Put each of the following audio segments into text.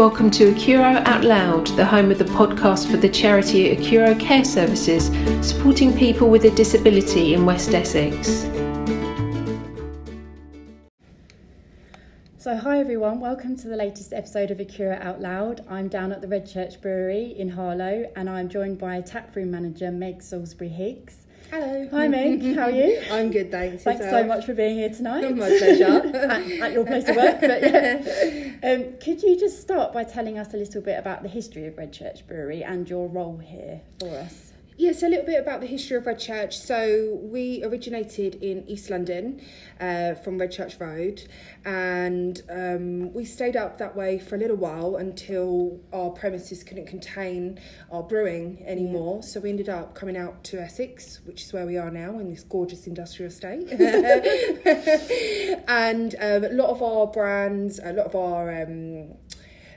welcome to Accuro Out Loud, the home of the podcast for the charity Accuro Care Services, supporting people with a disability in West Essex. So, hi everyone, welcome to the latest episode of Accuro Out Loud. I'm down at the Redchurch Brewery in Harlow and I'm joined by taproom manager Meg Salisbury Higgs. Hello. Hi Meg, how are you? I'm good, thanks. Thanks Yourself? so much for being here tonight. My pleasure. at, at your place of work. But yeah. um, could you just start by telling us a little bit about the history of Redchurch Brewery and your role here for us? Yes, a little bit about the history of Redchurch. So we originated in East London uh, from Redchurch Road, and um, we stayed up that way for a little while until our premises couldn't contain our brewing anymore. So we ended up coming out to Essex, which is where we are now in this gorgeous industrial estate. and um, a lot of our brands, a lot of our um,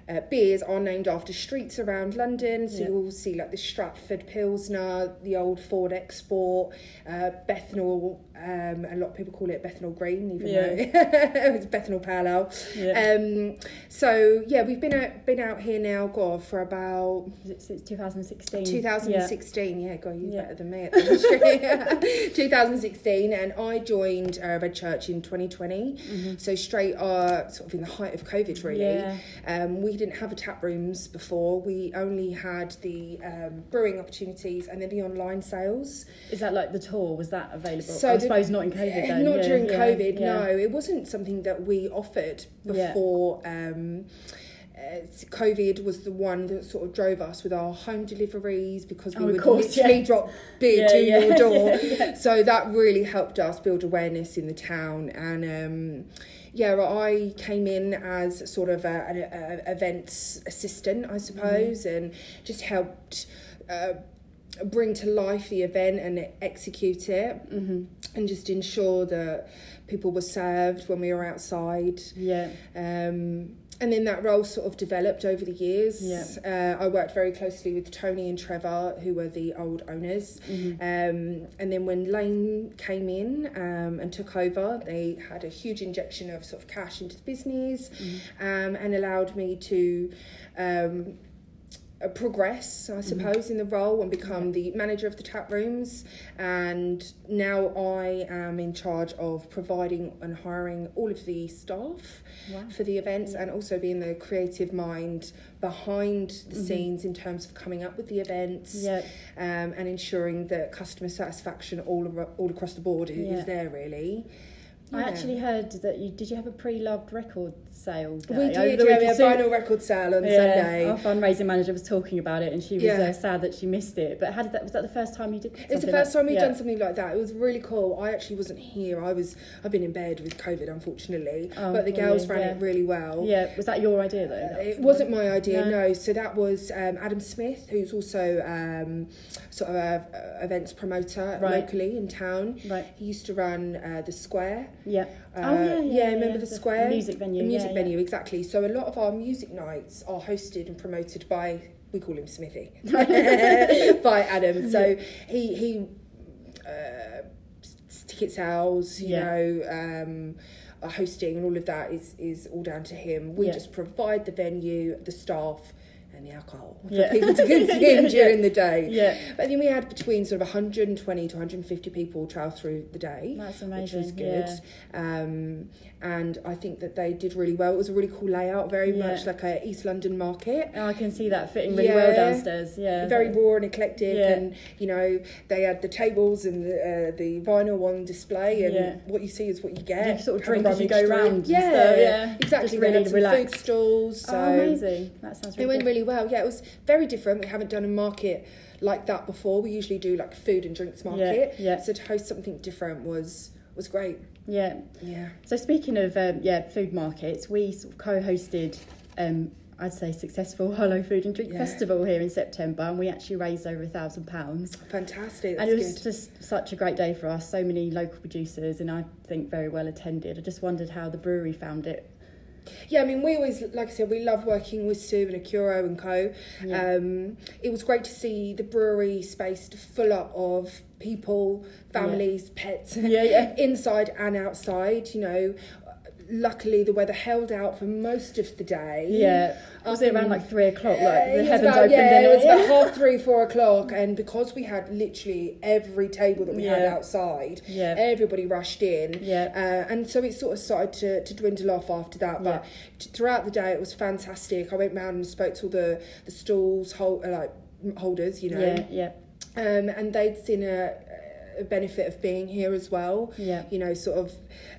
uh, beers are named after streets around London. So Yeah. you'll see like the Stratford Pilsner, the old Ford Export, uh, Bethnal. Um, a lot of people call it Bethnal Green, even Yeah. though it's Bethnal Pale Yeah. Um, so yeah, we've been out, been out here now, God, for about since 2016? 2016. Yeah, God, you're Yeah. better than me at the 2016, and I joined uh, Redchurch in 2020. So straight, uh, sort of in the height of COVID, really. Yeah. Um, we didn't have a tap rooms before. We only had the um, brewing opportunities and then the online sales. Is that like the tour? Was that available? So the- suppose not in COVID. Eh. Not yeah, during yeah, COVID, yeah. no. It wasn't something that we offered before. Um, uh, COVID was the one that sort of drove us with our home deliveries because we Oh, would course, literally yeah. drop beer Yeah, to yeah, your door. So that really helped us build awareness in the town. And um, yeah, I came in as sort of an events assistant, I suppose, Mm-hmm. and just helped. Uh, bring to life the event and execute it Mm-hmm. and just ensure that people were served when we were outside. Yeah. Um, and then that role sort of developed over the years. Yeah. Uh, I worked very closely with Tony and Trevor, who were the old owners. Mm-hmm. Um, and then when Lane came in um, and took over, they had a huge injection of sort of cash into the business Mm-hmm. um, and allowed me to. Uh, progress, I suppose, in the role and become the manager of the tap rooms. And now I am in charge of providing and hiring all of the staff Wow. for the events and also being the creative mind behind the scenes in terms of coming up with the events Yeah. um, and ensuring that customer satisfaction all, ar- all across the board i- Yeah. is there really. I actually heard that you did. You have a pre-loved record sale? Day We did, the yeah, we had vinyl record sale on yeah, Sunday. Our fundraising manager was talking about it, and she was Yeah. uh, sad that she missed it. But how did that? Was that the first time you did? It's the first like- time we've yeah. done something like that. It was really cool. I actually wasn't here. I was I've been in bed with COVID, unfortunately. Oh, but the girls ran yeah. it really well. Yeah, was that your idea though? Uh, It wasn't my idea, No. no. So that was um, Adam Smith, who's also um, sort of a, a events promoter Right. locally in town. Right. He used to run uh, the Square. Yeah. Uh, oh yeah, yeah. remember the square? music venue. The music yeah, venue, exactly. So a lot of our music nights are hosted and promoted by we call him Smithy by Adam. So he he uh, ticket sales, you Yeah. know. Um, hosting and all of that is is all down to him. We Yeah. just provide the venue, the staff, and the alcohol for Yeah. people to consume Yeah, during the day. Yeah. But then we had between sort of 120 to 150 people travel through the day That's which amazing. was good. Um, and I think that they did really well. It was a really cool layout, very much like a East London market. Oh, I can see that fitting really well downstairs. Yeah. Very raw and eclectic, and you know they had the tables and the, uh, the vinyl on display, and what you see is what you get. You sort of drink as you go round Yeah, stuff, yeah. exactly. Just really relaxed. food stalls. So oh, amazing. That sounds It really went good. really well. Yeah, it was very different. We haven't done a market like that before. We usually do like food and drinks market. yeah. yeah. So to host something different was was great. Yeah. Yeah. So speaking of um, yeah food markets, we sort of co-hosted. Um, I'd say successful Harlow Food and Drink Yeah. Festival here in September, and we actually raised over a thousand pounds. Fantastic. And it was good. just such a great day for us. So many local producers, and I think very well attended. I just wondered how the brewery found it. Yeah, I mean, we always, like I said, we love working with Sue and Accuro and Co. Yeah. Um, it was great to see the brewery space full up of people, families, pets, Yeah, yeah. inside and outside. You know, luckily the weather held out for most of the day. Yeah. Was it around like three o'clock? Like the heavens about, opened. yeah, and it was about half three, four o'clock, and because we had literally every table that we had outside, Yeah. everybody rushed in, Yeah. uh, and so it sort of started to, to dwindle off after that. But t- throughout the day, it was fantastic. I went round and spoke to all the the stalls hold, uh, like holders, you know, Yeah, yeah, um, and they'd seen a, a benefit of being here as well. yeah. You know, sort of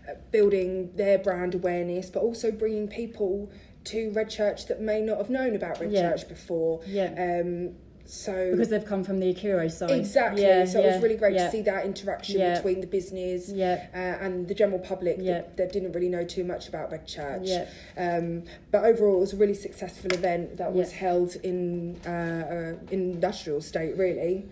uh, building their brand awareness, but also bringing people to Redchurch that may not have known about Red Yeah. Church before. Yeah. Um, so Because they've come from the Accuro side. exactly, Yeah, so it was really great yeah, to see that interaction Yeah. between the business Yeah, uh, and the general public Yeah. that, that didn't really know too much about Redchurch. yeah, Um, but overall, it was a really successful event that was Yeah. held in uh, uh, industrial state, really.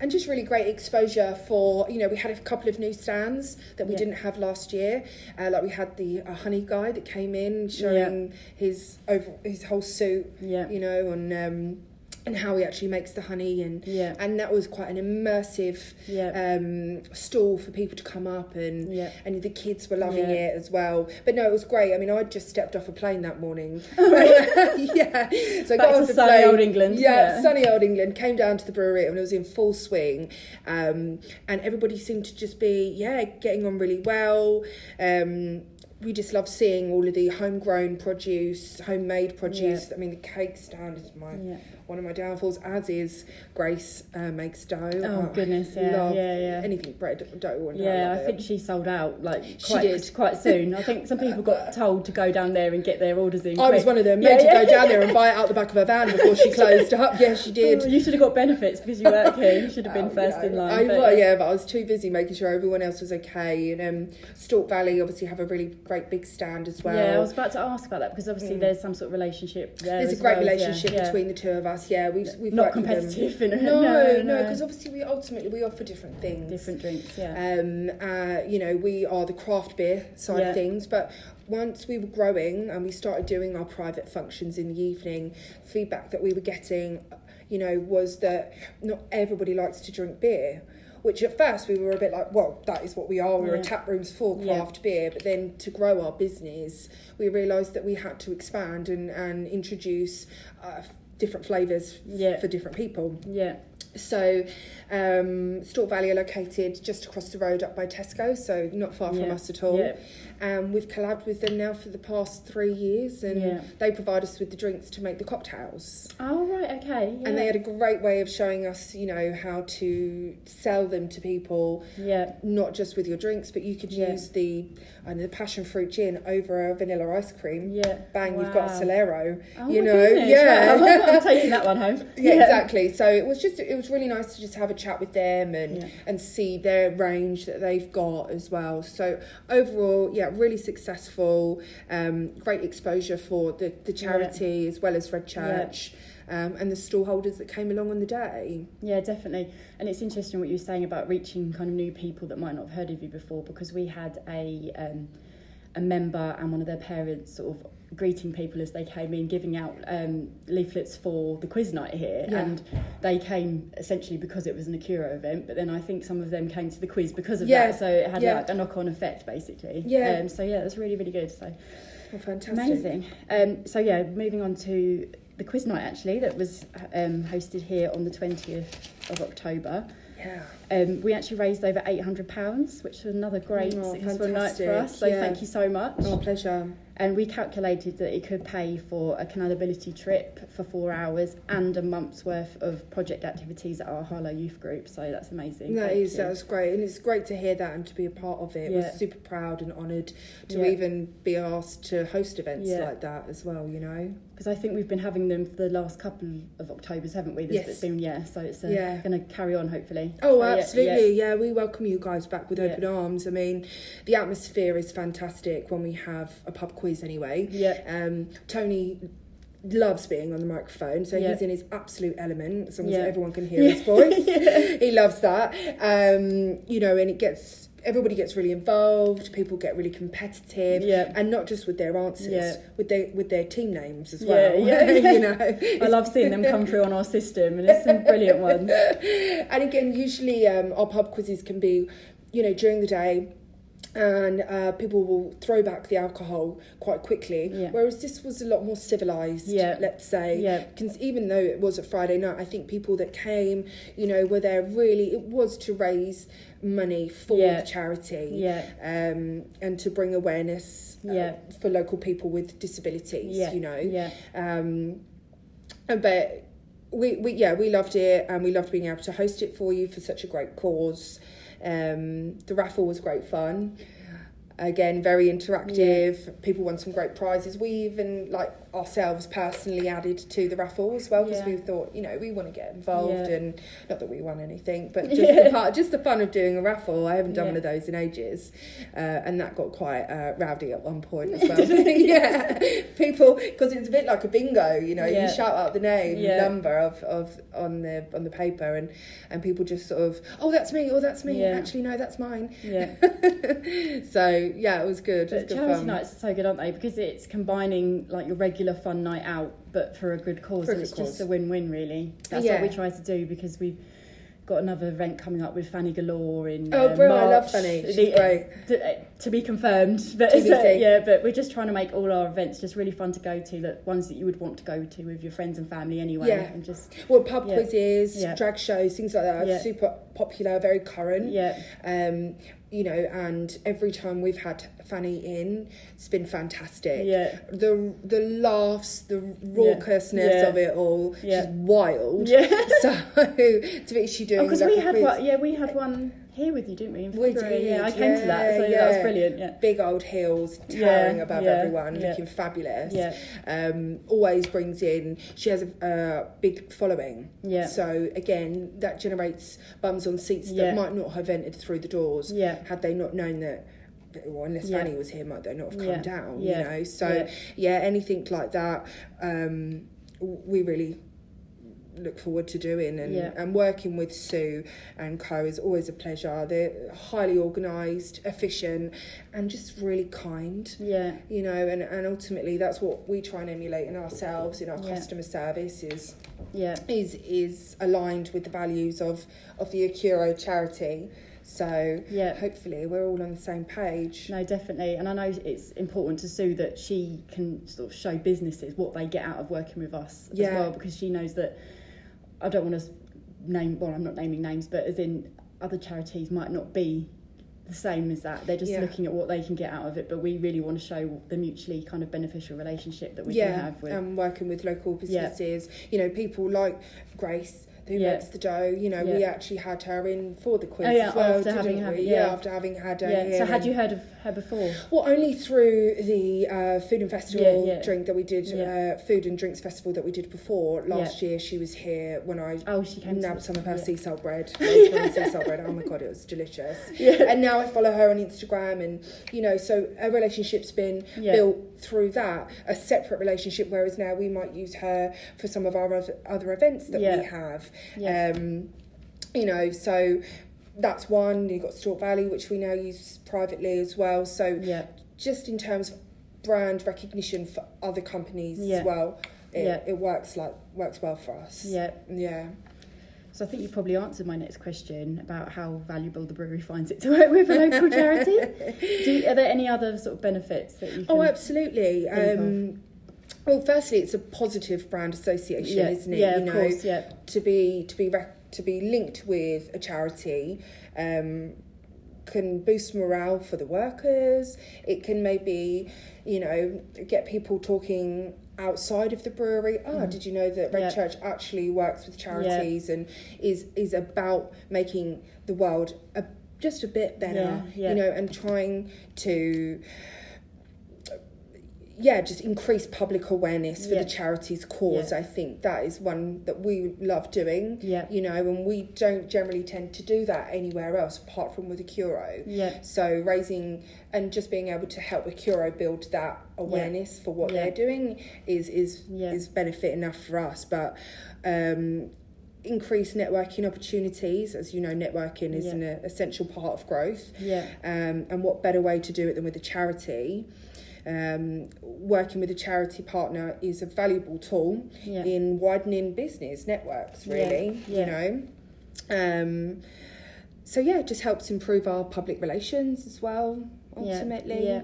And just really great exposure for, you know, we had a couple of new stands that we Yeah. didn't have last year. Uh, like we had the uh, honey guy that came in showing his over his whole suit, yeah, you know, and um, and how he actually makes the honey, and yeah, and that was quite an immersive yeah, um, stall for people to come up and yeah. and the kids were loving Yeah. it as well. But no, it was great. I mean, I just stepped off a plane that morning. yeah, so I got to off the sunny plane. old England, Yeah, yeah. sunny old England. Came down to the brewery and it was in full swing, um, and everybody seemed to just be yeah getting on really well. Um, we just love seeing all of the homegrown produce, homemade produce. I mean, the cake stand is my yeah. One of my downfalls, as is Grace uh, makes dough. Oh I goodness, yeah, yeah, yeah. anything bread, dough, and Yeah, love I think she sold out like She quite did. quite soon. I think some people got told to go down there and get their orders in. I was one of them, Yeah, made yeah. to go down there and buy it out the back of her van before she closed up. Yeah, she did. Oh, you should have got benefits because you work here. You should have been Oh, first yeah, in line. I, but- well, yeah, but I was too busy making sure everyone else was okay. And um, Stork Valley obviously have a really great big stand as well. Yeah, I was about to ask about that because obviously Mm. there's some sort of relationship there. There's a great well, relationship yeah. between the two of us. Yeah, we've we've Not competitive in a No, no, no, no. because obviously we ultimately we offer different things. different drinks. Yeah, Um, uh, you know, we are the craft beer side Yeah. of things, but once we were growing and we started doing our private functions in the evening, feedback that we were getting, you know, was that not everybody likes to drink beer. Which at first we were a bit like, well, that is what we are. We're Yeah. a tap rooms for Yeah. craft beer. But then to grow our business, we realised that we had to expand and, and introduce uh, different flavours Yeah. for different people. yeah, So, um, Stork Valley are located just across the road up by Tesco, so not far from us at all. yeah, Um, we've collabed with them now for the past three years, and Yeah. they provide us with the drinks to make the cocktails. Oh right, okay. Yeah. And they had a great way of showing us, you know, how to sell them to people, yeah, not just with your drinks, but you could Yeah. use the, I know, the passion fruit gin over a vanilla ice cream. yeah. Bang, you've got a Wow. Solero. Oh you know, goodness, yeah. wow. I'm taking that one home. yeah, exactly. So it was just it was really nice to just have a chat with them and Yeah. and see their range that they've got as well. So overall, yeah, really successful. Um, great exposure for the the charity as well as Redchurch. Um, and the stallholders that came along on the day. Yeah, definitely. And it's interesting what you were saying about reaching kind of new people that might not have heard of you before because we had a um, a member and one of their parents sort of greeting people as they came in, giving out um, leaflets for the quiz night here. Yeah. And they came essentially because it was an Accuro event, but then I think some of them came to the quiz because of Yeah, that. So it had yeah. like a knock on effect basically. Yeah. Um, so yeah, that's really, really good. So Oh, fantastic! Amazing. Um, so yeah, moving on to the quiz night actually that was um, hosted here on the twentieth of October. Yeah, Um, we actually raised over eight hundred pounds, which was another great Oh, successful night for us. So Yeah. thank you so much. our pleasure. And we calculated that it could pay for a canalability trip for four hours and a month's worth of project activities at our Harlow Youth Group. So that's amazing. That Thank is you. that's great, and it's great to hear that and to be a part of it. We're super proud and honoured to Yeah. even be asked to host events Yeah. like that as well. You know. Because I think we've been having them for the last couple of Octobers, haven't we? There's Yes. been yeah, so it's uh, Yeah. going to carry on hopefully. Oh, So, yeah, absolutely. yeah. Yeah, we welcome you guys back with Yeah. open arms. I mean, the atmosphere is fantastic when we have a pub quiz anyway. Yeah. Um, Tony loves being on the microphone, so Yeah. he's in his absolute element, as long Yeah. everyone can hear his voice. He loves that. Um, you know, and it gets everybody gets really involved, people get really competitive. Yeah. And not just with their answers, Yeah. with their with their team names as Yeah, well. yeah. you know. I love seeing them come through on our system, and it's some brilliant ones. and again, usually um, our pub quizzes can be, you know, during the day. And uh, people will throw back the alcohol quite quickly. Yeah. Whereas this was a lot more civilized, Yeah. let's say. Yeah. Cons- even though it was a Friday night, I think people that came, you know, were there really, it was to raise money for Yeah. the charity Yeah. um, and to bring awareness uh, Yeah. for local people with disabilities, Yeah. you know. Yeah. Um, but we, we yeah we loved it and we loved being able to host it for you for such a great cause. Um, the raffle was great fun. Again, very interactive. People won some great prizes. We even like ourselves personally added to the raffle as well because Yeah. we thought you know we want to get involved Yeah. and not that we won anything, but just the part, just the fun of doing a raffle. I haven't done one of those in ages, uh, and that got quite uh, rowdy at one point as well. yeah, people because it's a bit like a bingo. You know, you shout out the name, number of, of on the on the paper, and and people just sort of oh that's me, oh that's me. Actually no, that's mine. Yeah. So yeah, it was good. It was good charity fun. nights are so good, aren't they? Because it's combining like your regular fun night out, but for a good cause. For and good it's cause. just a win-win, really. That's Yeah. what we try to do because we've got another event coming up with Fanny Galore in. Oh, uh, bro, I love Fanny. She's The- great. To, uh, to be confirmed, but uh, yeah, but we're just trying to make all our events just really fun to go to. That ones that you would want to go to with your friends and family anyway, Yeah. and just Well, pub Yeah. quizzes, Yeah. drag shows, things like that are super popular, very current. yeah, Um, you know, and every time we've had Fanny in, it's been fantastic. yeah, The the laughs, the raucousness Yeah. of it all, Yeah. just wild. yeah. So to be she doing oh, Because like we had one, yeah, we had one here with you, didn't we? In We did, yeah, I came to that, so yeah, that was yeah. brilliant. Yeah, big old heels towering Yeah, above yeah, everyone, yeah. looking fabulous. yeah, um, always brings in. She has a, a big following, yeah, so again that generates bums on seats Yeah. that might not have entered through the doors yeah, had they not known that. Well, unless Yeah. Fanny was here, might they not have come Yeah. down? Yeah. You know, so Yeah. yeah. anything like that, um, we really look forward to doing and, Yeah. and working with Sue and Co is always a pleasure. They're highly organised, efficient, and just really kind yeah, you know and, and ultimately that's what we try and emulate in ourselves in our Yeah. customer service is yeah, is is aligned with the values of of the Accuro charity so yeah. hopefully we're all on the same page No, definitely, and I know it's important to Sue that she can sort of show businesses what they get out of working with us Yeah. as well, because she knows that I don't want to name. Well, I'm not naming names, but as in other charities might not be the same as that. They're just Yeah. looking at what they can get out of it, but we really want to show the mutually kind of beneficial relationship that we yeah can have with. and working with local businesses. Yeah. you know people like Grace who Yeah. makes the dough you know we actually had her in for the quiz Oh, yeah, as well after having had- yeah. yeah. after having had her yeah. here So had you heard of her before? Well, only through the uh, food and festival Yeah, yeah. drink that we did, Yeah. uh, food and drinks festival that we did before last year. She was here when I Oh, she came. nabbed some of her sea salt bread. Loads of her sea salt bread. Oh my god, it was delicious. And now I follow her on Instagram, and you know, so a relationship's been built through that. A separate relationship, whereas now we might use her for some of our other, events that we have. Um, you know, so. That's one. You've got Stork Valley, which we now use privately as well. So yeah. just in terms of brand recognition for other companies Yeah. as well it, Yeah. it works like works well for us Yeah. yeah So I think you probably answered my next question about how valuable the brewery finds it to work with a local charity. Do are there any other sort of benefits that you can? oh absolutely um well firstly it's a positive brand association yeah, isn't it yeah, you of know course, yeah, to be to be rec- to be linked with a charity um can boost morale for the workers it can maybe you know get people talking outside of the brewery ah Mhm. did you know that red Yeah. church actually works with charities and is is about making the world a, just a bit better yeah. you know and trying to yeah, just increase public awareness for Yeah. the charity's cause. Yeah. I think that is one that we love doing yeah, you know, and we don't generally tend to do that anywhere else apart from with Accuro. yeah, So raising and just being able to help Accuro build that awareness for what Yeah. they're doing is is Yeah. is benefit enough for us. But um, increased networking opportunities, as you know, networking is Yeah. an essential part of growth. yeah, Um, and what better way to do it than with a charity? Um, working with a charity partner is a valuable tool yeah, in widening business networks really yeah. you know um so yeah, it just helps improve our public relations as well. Ultimately, yeah.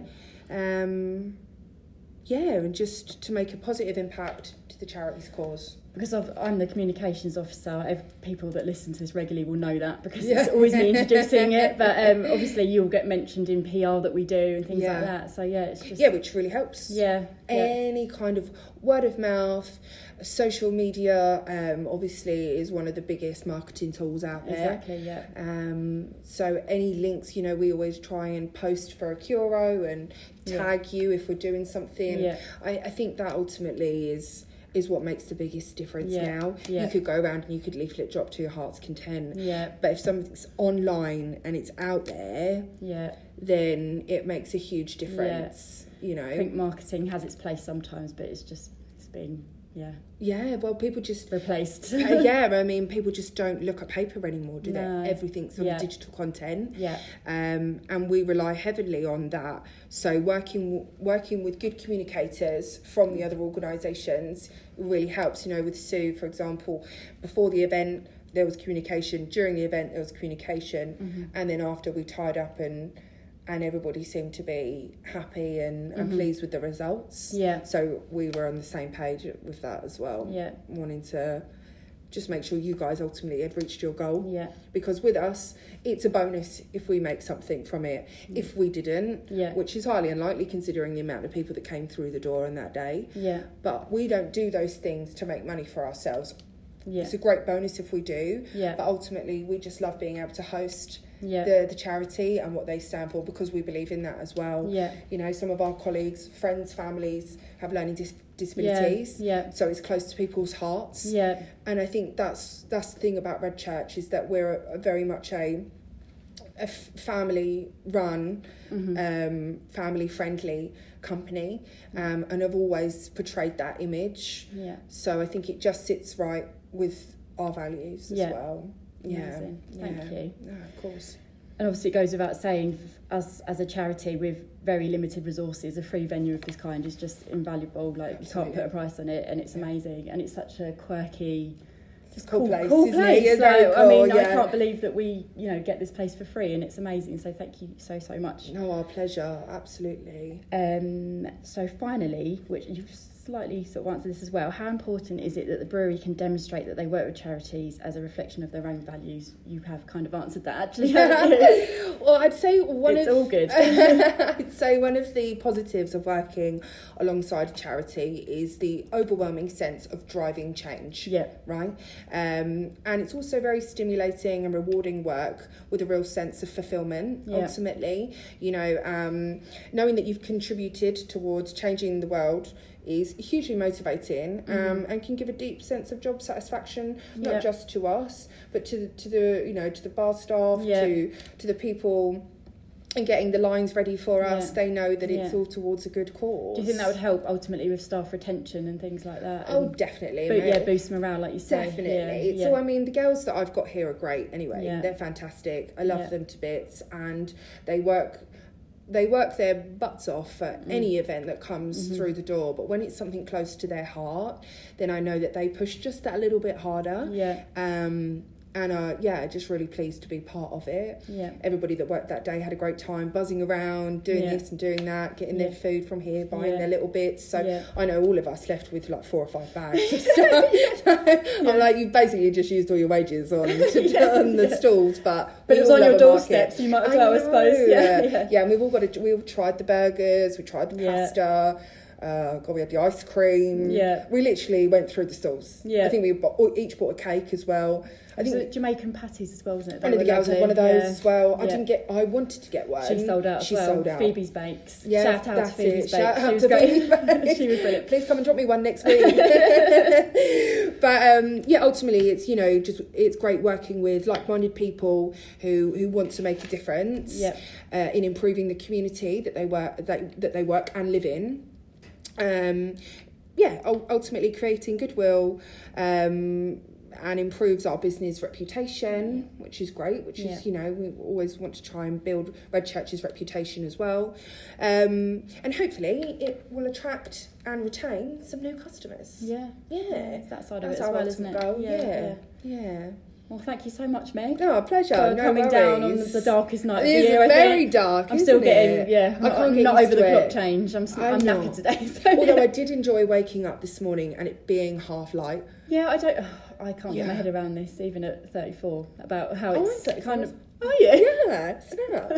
Um, yeah, and just to make a positive impact the charity's cause. because of, I'm the communications officer, ev people that listen to this regularly will know that because Yeah. it's always me introducing it. But um, obviously, you'll get mentioned in PR that we do and things Yeah. like that. So yeah, it's just Yeah, which really helps. yeah, yeah, any kind of word of mouth, social media, um, obviously is one of the biggest marketing tools out there. exactly, yeah, Um, so any links, you know, we always try and post for Accuro and tag you if we're doing something. yeah, I, I think that ultimately is is what makes the biggest difference Yeah, now. yeah. You could go around and you could leaflet drop to your heart's content. yeah, But if something's online and it's out there, yeah. then it makes a huge difference. You know. I think marketing has its place sometimes, but it's just it's being yeah yeah, well people just replaced. Uh, yeah, I mean, people just don't look at paper anymore, do No. they? Everything's on Yeah. digital content, yeah, um, and we rely heavily on that. So working working with good communicators from the other organisations really helps. You know, with Sue, for example, before the event there was communication, during the event there was communication, mm-hmm. and then after we tied up and and everybody seemed to be happy and, and Mhm. pleased with the results. yeah, So we were on the same page with that as well. Yeah, wanting to just make sure you guys ultimately had reached your goal. Yeah, because with us it's a bonus if we make something from it. If we didn't yeah, which is highly unlikely considering the amount of people that came through the door on that day. Yeah, but we don't do those things to make money for ourselves. Yeah, it's a great bonus if we do. Yeah, but ultimately we just love being able to host yeah, the, the charity and what they stand for because we believe in that as well yeah, you know some of our colleagues friends families have learning dis- disabilities yeah, yeah. so it's close to people's hearts yeah, and I think that's that's the thing about Redchurch is that we're a, a very much a a f- family run, mhm, um, family friendly company, um, and I've always portrayed that image. yeah. So I think it just sits right with our values as Yeah. Yeah, Thank yeah. you. No, of course. And obviously, it goes without saying, us as a charity with very limited resources, a free venue of this kind is just invaluable. Like you can't put a price on it, and it's amazing, and it's such a quirky, just Cool cool, place, cool place. So very I mean, cool, I can't believe that we, you know, get this place for free, and it's amazing. So thank you so so much. No, our pleasure. Absolutely. Um, so finally, which you've slightly sort of answered this as well, how important is it that the brewery can demonstrate that they work with charities as a reflection of their own values? You have kind of answered that actually. well, I'd say one it's of all good. I'd say one of the positives of working alongside a charity is the overwhelming sense of driving change. yeah, Right, um, and it's also very stimulating and rewarding work with a real sense of fulfillment. Yeah. Ultimately, you know, um, knowing that you've contributed towards changing the world is hugely motivating um, Mhm. and can give a deep sense of job satisfaction, not just to us, but to to the you know to the bar staff, Yeah. to to the people. And getting the lines ready for us, Yeah. they know that it's Yeah. all towards a good cause. Do you think that would help ultimately with staff retention and things like that? Oh, definitely. but yeah, boost morale, like you say. Definitely. Yeah. So I mean, the girls that I've got here are great. Anyway, they're fantastic. I love them to bits, and they work. They work their butts off at Mm. any event that comes Mhm. through the door. But when it's something close to their heart, then I know that they push just that little bit harder. yeah, Um, and uh, yeah, just really pleased to be part of it. yeah, Everybody that worked that day had a great time, buzzing around, doing Yeah. this and doing that, getting their food from here, buying Yeah. their little bits. So yeah. I know all of us left with like four or five bags of stuff. I'm like, you basically just used all your wages on, Yeah, on the yeah. stalls, but But it was on your a doorstep, so you might as I well, I suppose. know, Yeah, yeah. yeah. And we've all got to. We've tried the burgers, we tried the Yeah. pasta. Uh, God, we had the ice cream. Yeah. we literally went through the stalls. Yeah. I think we bought, each bought a cake as well. I think it Jamaican patties as well, wasn't it? They one of the girls had one of those yeah. as well. I Yeah. didn't get. I wanted to get one. She sold out She well. sold out. Phoebe's Bakes. Yeah, Shout out to Phoebe's it. Bakes. Shout she out was to. Phoebe's Bakes. she was brilliant. Please come and drop me one next week. but um, yeah, ultimately, it's you know just it's great working with like-minded people who who want to make a difference Yeah, uh, in improving the community that they work that, that they work and live in. Um, yeah, ul- ultimately creating goodwill. Um, and improves our business reputation, which is great. Which Yeah. is, you know, we always want to try and build Redchurch's reputation as well, um, and hopefully it will attract and retain some new customers. yeah. Yeah. That side That's of it as well, isn't it? goal. yeah. Yeah. yeah. Well, thank you so much, Meg. No, pleasure. For no coming down on the darkest night of It the year. I very dark. I'm still getting, it? yeah, I I'm, can't I'm get not over the to clock change. I'm, I'm I'm not. knackered today. So Although yeah. I did enjoy waking up this morning and it being half light. yeah, I don't, I can't get my head around this even at 34 about how Oh, it's I- kind of. Oh yeah, Yeah, it's not.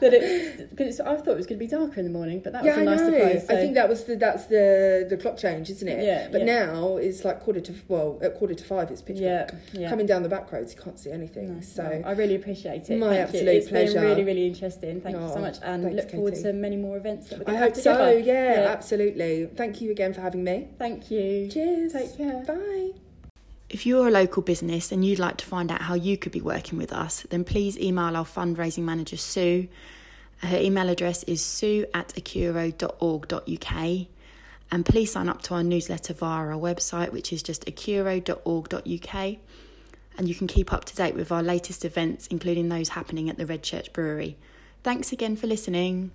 that it's because I thought it was going to be darker in the morning, but that yeah, was a I nice know. surprise. I think that was the that's the the clock change, isn't it? Yeah, But yeah. now it's like quarter to well at quarter to five. It's pitch yeah, black. yeah. Coming down the back roads, you can't see anything. No, so well, I really appreciate it. My Thank absolute you. It's pleasure. been really, really interesting. Thank you Oh, so much, and thanks, look forward Katie. to many more events that we're I to hope so. together. Yeah, absolutely. Thank you again for having me. Thank you. Cheers. Take care. Bye. If you're a local business and you'd like to find out how you could be working with us, then please email our fundraising manager, Sue. Her email address is sue at accuro.org.uk. And please sign up to our newsletter via our website, which is just accuro.org.uk. And you can keep up to date with our latest events, including those happening at the Redchurch Brewery. Thanks again for listening.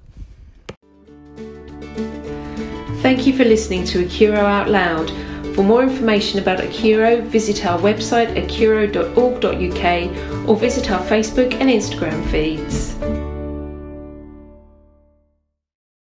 Thank you for listening to Accuro Out Loud. For more information about Accuro, visit our website accuro.org.uk or visit our Facebook and Instagram feeds.